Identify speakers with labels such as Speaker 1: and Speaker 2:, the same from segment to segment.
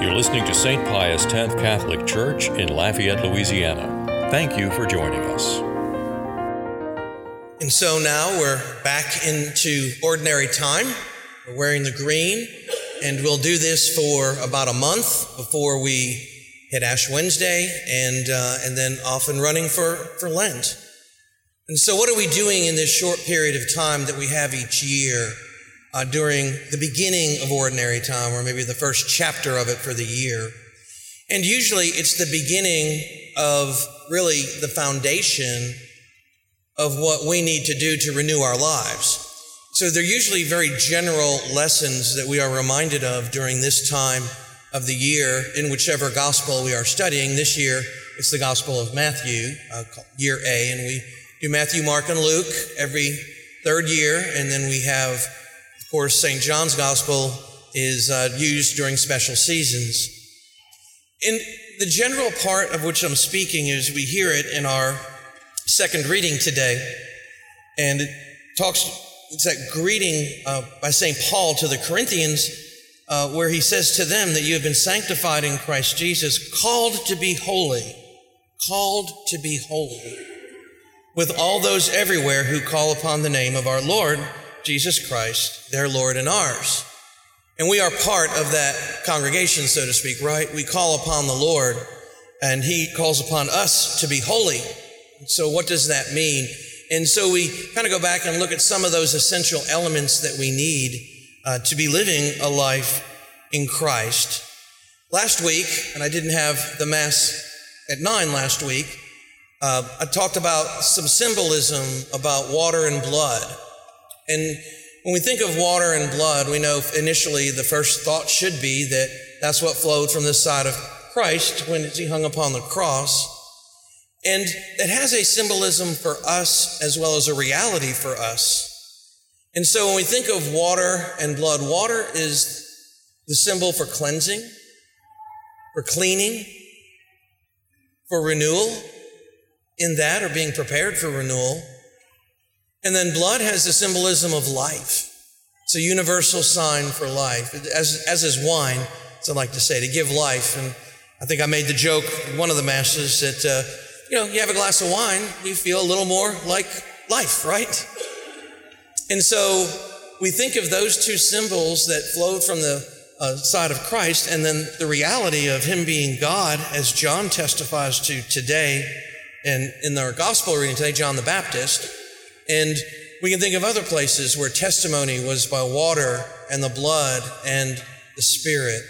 Speaker 1: You're listening to St. Pius X Catholic Church in Lafayette, Louisiana. Thank you for joining us.
Speaker 2: And so now we're back into ordinary time. We're wearing the green, and we'll do this for about a month before we hit Ash Wednesday and, uh, and then off and running for, for Lent. And so, what are we doing in this short period of time that we have each year uh, during the beginning of ordinary time, or maybe the first chapter of it for the year? And usually it's the beginning of really the foundation of what we need to do to renew our lives. So they're usually very general lessons that we are reminded of during this time of the year in whichever gospel we are studying. This year, it's the Gospel of Matthew, uh, year A, and we do Matthew, Mark, and Luke every third year. And then we have, of course, St. John's Gospel is uh, used during special seasons. In the general part of which I'm speaking is we hear it in our second reading today. And it talks, it's that greeting uh, by St. Paul to the Corinthians, uh, where he says to them that you have been sanctified in Christ Jesus, called to be holy, called to be holy, with all those everywhere who call upon the name of our Lord Jesus Christ, their Lord and ours. And we are part of that congregation, so to speak, right? We call upon the Lord, and He calls upon us to be holy. So, what does that mean? And so, we kind of go back and look at some of those essential elements that we need uh, to be living a life in Christ. Last week, and I didn't have the Mass at nine last week, uh, I talked about some symbolism about water and blood. And when we think of water and blood, we know initially the first thought should be that that's what flowed from the side of Christ when he hung upon the cross. And it has a symbolism for us as well as a reality for us. And so when we think of water and blood, water is the symbol for cleansing, for cleaning, for renewal in that or being prepared for renewal. And then blood has the symbolism of life. It's a universal sign for life, as, as is wine, as I like to say, to give life. And I think I made the joke one of the masses that, uh, you know, you have a glass of wine, you feel a little more like life, right? And so we think of those two symbols that flowed from the uh, side of Christ and then the reality of Him being God, as John testifies to today and in our gospel reading today, John the Baptist. And we can think of other places where testimony was by water and the blood and the Spirit.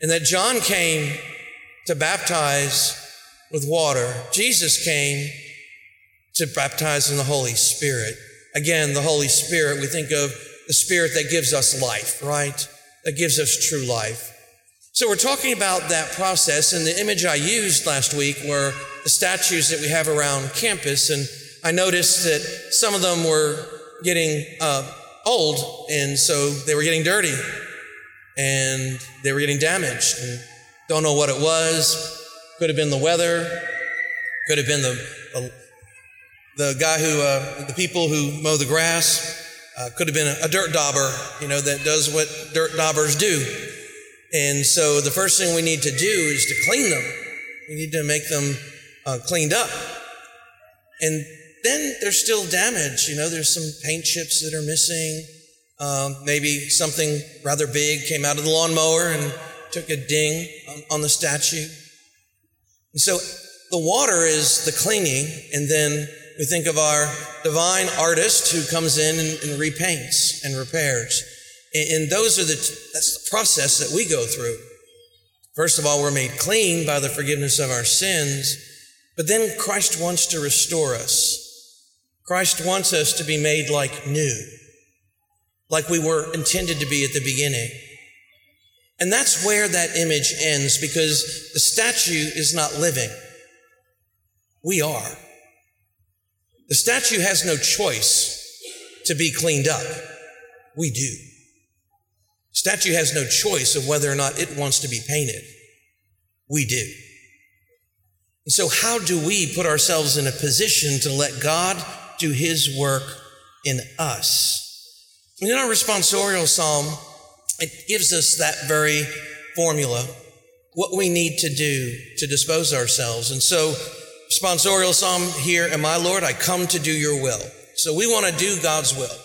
Speaker 2: And that John came to baptize with water. Jesus came to baptize in the Holy Spirit. Again, the Holy Spirit, we think of the Spirit that gives us life, right? That gives us true life. So we're talking about that process, and the image I used last week were the statues that we have around campus, and I noticed that some of them were getting uh, old, and so they were getting dirty, and they were getting damaged, and don't know what it was. Could have been the weather. Could have been the the, the guy who uh, the people who mow the grass. Uh, could have been a, a dirt dauber, you know, that does what dirt daubers do. And so the first thing we need to do is to clean them. We need to make them uh, cleaned up. And then there's still damage. You know, there's some paint chips that are missing. Um, maybe something rather big came out of the lawnmower and took a ding on, on the statue. And so the water is the cleaning, and then we think of our divine artist who comes in and, and repaints and repairs. And, and those are the, that's the process that we go through. First of all, we're made clean by the forgiveness of our sins, but then Christ wants to restore us. Christ wants us to be made like new, like we were intended to be at the beginning. And that's where that image ends because the statue is not living. We are. The statue has no choice to be cleaned up. We do. Statue has no choice of whether or not it wants to be painted. We do. And so, how do we put ourselves in a position to let God do His work in us? in our responsorial psalm, it gives us that very formula. what we need to do to dispose ourselves. And so, sponsorial psalm here, and my Lord, I come to do your will. So we want to do God's will.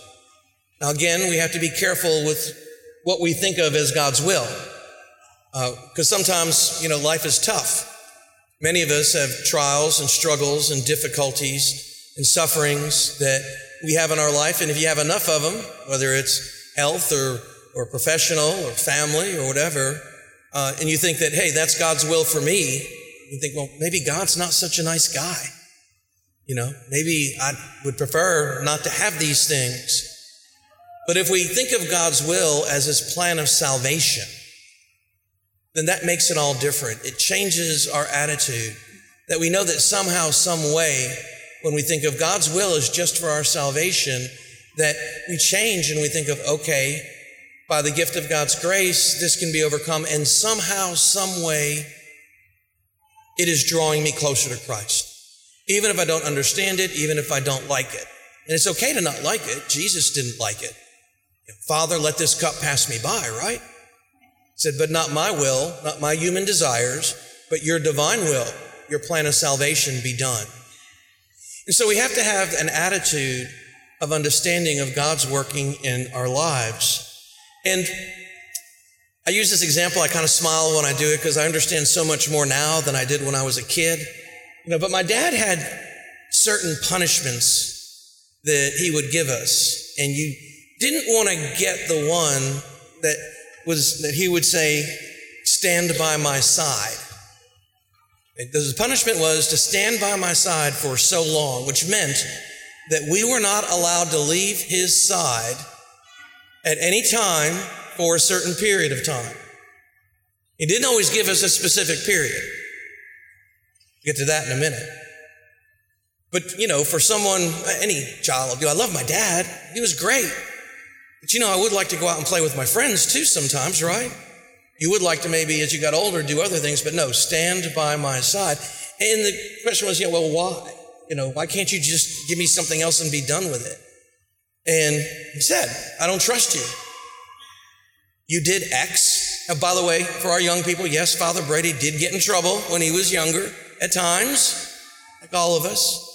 Speaker 2: Now, again, we have to be careful with what we think of as God's will, because uh, sometimes, you know, life is tough. Many of us have trials and struggles and difficulties and sufferings that we have in our life, and if you have enough of them, whether it's health or, or professional or family or whatever, uh, and you think that, hey, that's God's will for me, you think, well, maybe God's not such a nice guy. You know, maybe I would prefer not to have these things. But if we think of God's will as his plan of salvation, then that makes it all different. It changes our attitude that we know that somehow, some way, when we think of God's will as just for our salvation, that we change and we think of, okay, by the gift of God's grace, this can be overcome, and somehow, some way, it is drawing me closer to Christ. Even if I don't understand it, even if I don't like it. And it's okay to not like it. Jesus didn't like it. Father, let this cup pass me by, right? He said, but not my will, not my human desires, but your divine will, your plan of salvation be done. And so we have to have an attitude of understanding of God's working in our lives. And I use this example, I kind of smile when I do it because I understand so much more now than I did when I was a kid. You know, but my dad had certain punishments that he would give us, and you didn't want to get the one that was that he would say, stand by my side. The punishment was to stand by my side for so long, which meant that we were not allowed to leave his side at any time for a certain period of time. He didn't always give us a specific period. We'll get to that in a minute. But, you know, for someone, any child, I love my dad. He was great. But, you know, I would like to go out and play with my friends too sometimes, right? You would like to maybe, as you got older, do other things, but no, stand by my side. And the question was, yeah, well, why? You know, why can't you just give me something else and be done with it? And he said, I don't trust you. You did X. By the way, for our young people, yes, Father Brady did get in trouble when he was younger at times, like all of us.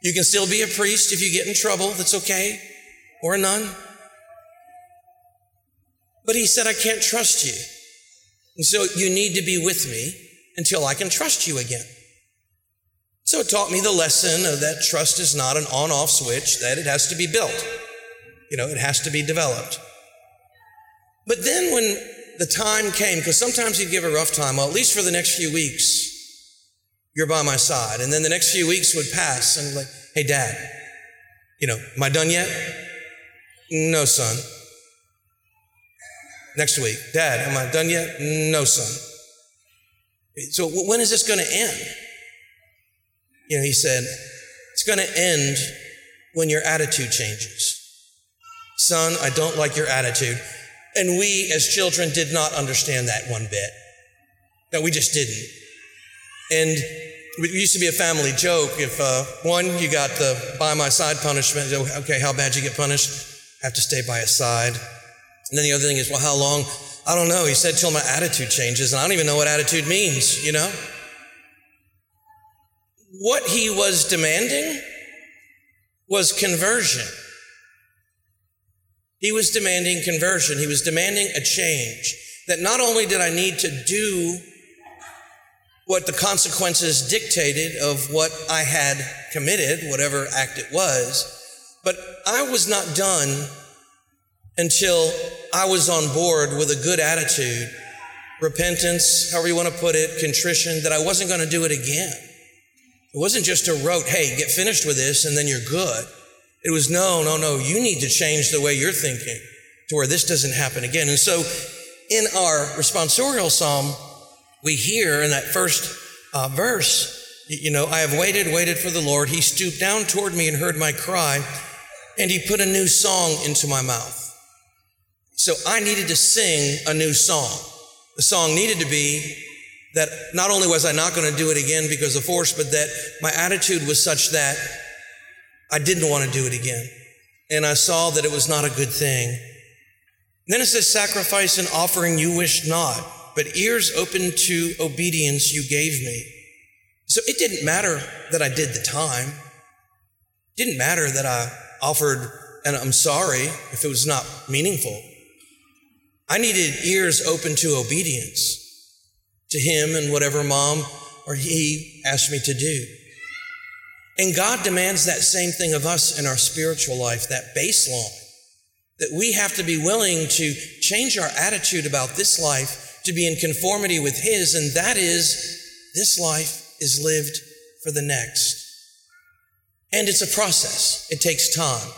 Speaker 2: You can still be a priest if you get in trouble, that's okay, or a nun. But he said, I can't trust you. And so you need to be with me until I can trust you again. So it taught me the lesson of that trust is not an on off switch, that it has to be built. You know, it has to be developed. But then when the time came, because sometimes you'd give a rough time, well, at least for the next few weeks, you're by my side. And then the next few weeks would pass and like, hey, dad, you know, am I done yet? No, son. Next week, dad, am I done yet? No, son. So when is this going to end? You know, he said, it's going to end when your attitude changes. Son, I don't like your attitude. And we as children did not understand that one bit. No, we just didn't. And it used to be a family joke. If uh, one, you got the by my side punishment, okay, how bad you get punished? Have to stay by his side. And then the other thing is, well, how long? I don't know. He said till my attitude changes, and I don't even know what attitude means, you know? What he was demanding was conversion. He was demanding conversion. He was demanding a change. That not only did I need to do what the consequences dictated of what I had committed, whatever act it was, but I was not done until I was on board with a good attitude, repentance, however you want to put it, contrition, that I wasn't going to do it again. It wasn't just a rote, hey, get finished with this and then you're good. It was, no, no, no, you need to change the way you're thinking to where this doesn't happen again. And so in our responsorial psalm, we hear in that first uh, verse, you know, I have waited, waited for the Lord. He stooped down toward me and heard my cry, and he put a new song into my mouth. So I needed to sing a new song. The song needed to be that not only was I not going to do it again because of force, but that my attitude was such that I didn't want to do it again. And I saw that it was not a good thing. And then it says, sacrifice and offering you wish not, but ears open to obedience you gave me. So it didn't matter that I did the time. It didn't matter that I offered and I'm sorry if it was not meaningful. I needed ears open to obedience to him and whatever mom or he asked me to do. And God demands that same thing of us in our spiritual life, that baseline, that we have to be willing to change our attitude about this life to be in conformity with His, and that is this life is lived for the next. And it's a process, it takes time.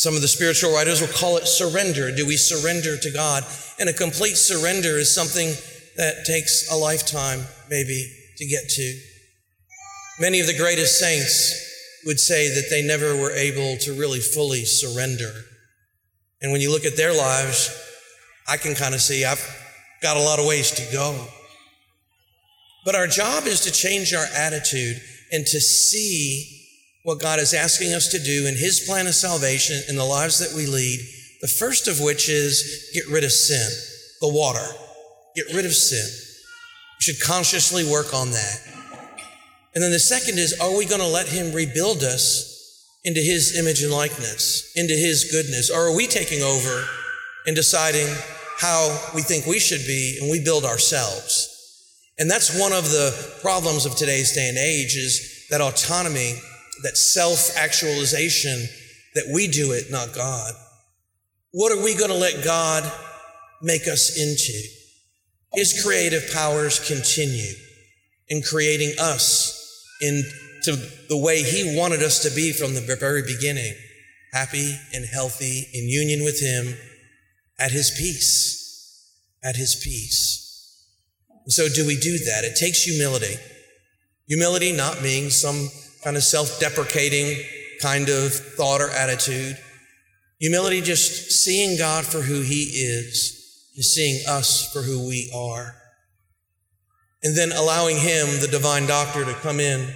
Speaker 2: Some of the spiritual writers will call it surrender. Do we surrender to God? And a complete surrender is something that takes a lifetime, maybe, to get to. Many of the greatest saints would say that they never were able to really fully surrender. And when you look at their lives, I can kind of see I've got a lot of ways to go. But our job is to change our attitude and to see what God is asking us to do in His plan of salvation in the lives that we lead. The first of which is get rid of sin, the water. Get rid of sin. We should consciously work on that. And then the second is, are we going to let Him rebuild us into His image and likeness, into His goodness? Or are we taking over and deciding how we think we should be and we build ourselves? And that's one of the problems of today's day and age is that autonomy that self actualization that we do it, not God. What are we going to let God make us into? His creative powers continue in creating us into the way He wanted us to be from the very beginning happy and healthy in union with Him at His peace. At His peace. so, do we do that? It takes humility. Humility not being some kind of self deprecating kind of thought or attitude. Humility, just seeing God for who He is and seeing us for who we are. And then allowing Him, the divine doctor, to come in,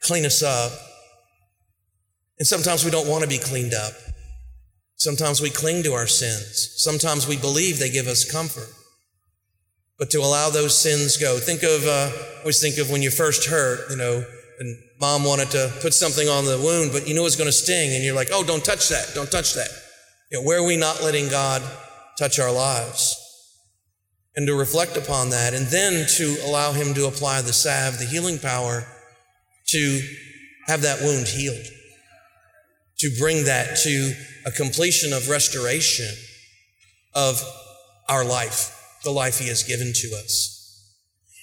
Speaker 2: clean us up. And sometimes we don't want to be cleaned up. Sometimes we cling to our sins. Sometimes we believe they give us comfort. But to allow those sins go. Think of, uh, always think of when you first hurt, you know, and mom wanted to put something on the wound, but you knew it was going to sting, and you're like, oh, don't touch that, don't touch that. You know, where are we not letting God touch our lives? And to reflect upon that, and then to allow Him to apply the salve, the healing power, to have that wound healed, to bring that to a completion of restoration of our life, the life He has given to us.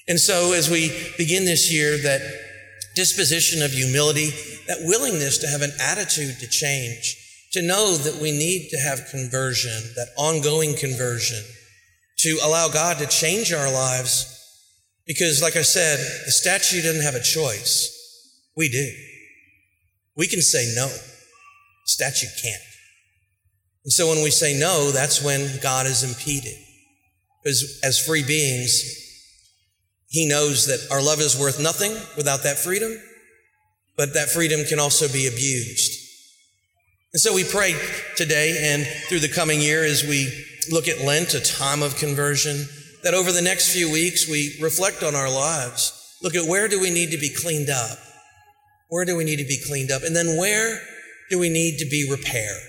Speaker 2: And so, as we begin this year, that disposition of humility, that willingness to have an attitude to change, to know that we need to have conversion, that ongoing conversion, to allow God to change our lives. Because, like I said, the statue doesn't have a choice. We do. We can say no. The statute can't. And so when we say no, that's when God is impeded. Because as free beings, he knows that our love is worth nothing without that freedom, but that freedom can also be abused. And so we pray today and through the coming year as we look at Lent, a time of conversion, that over the next few weeks we reflect on our lives. Look at where do we need to be cleaned up? Where do we need to be cleaned up? And then where do we need to be repaired?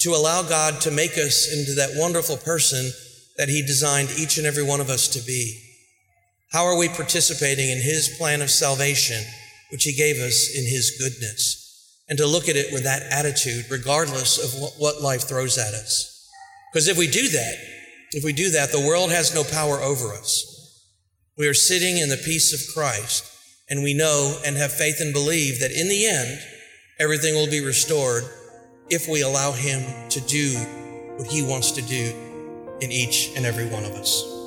Speaker 2: To allow God to make us into that wonderful person that He designed each and every one of us to be. How are we participating in His plan of salvation, which He gave us in His goodness? And to look at it with that attitude, regardless of what, life throws at us. Because if we do that, if we do that, the world has no power over us. We are sitting in the peace of Christ, and we know and have faith and believe that in the end, everything will be restored if we allow Him to do what He wants to do in each and every one of us.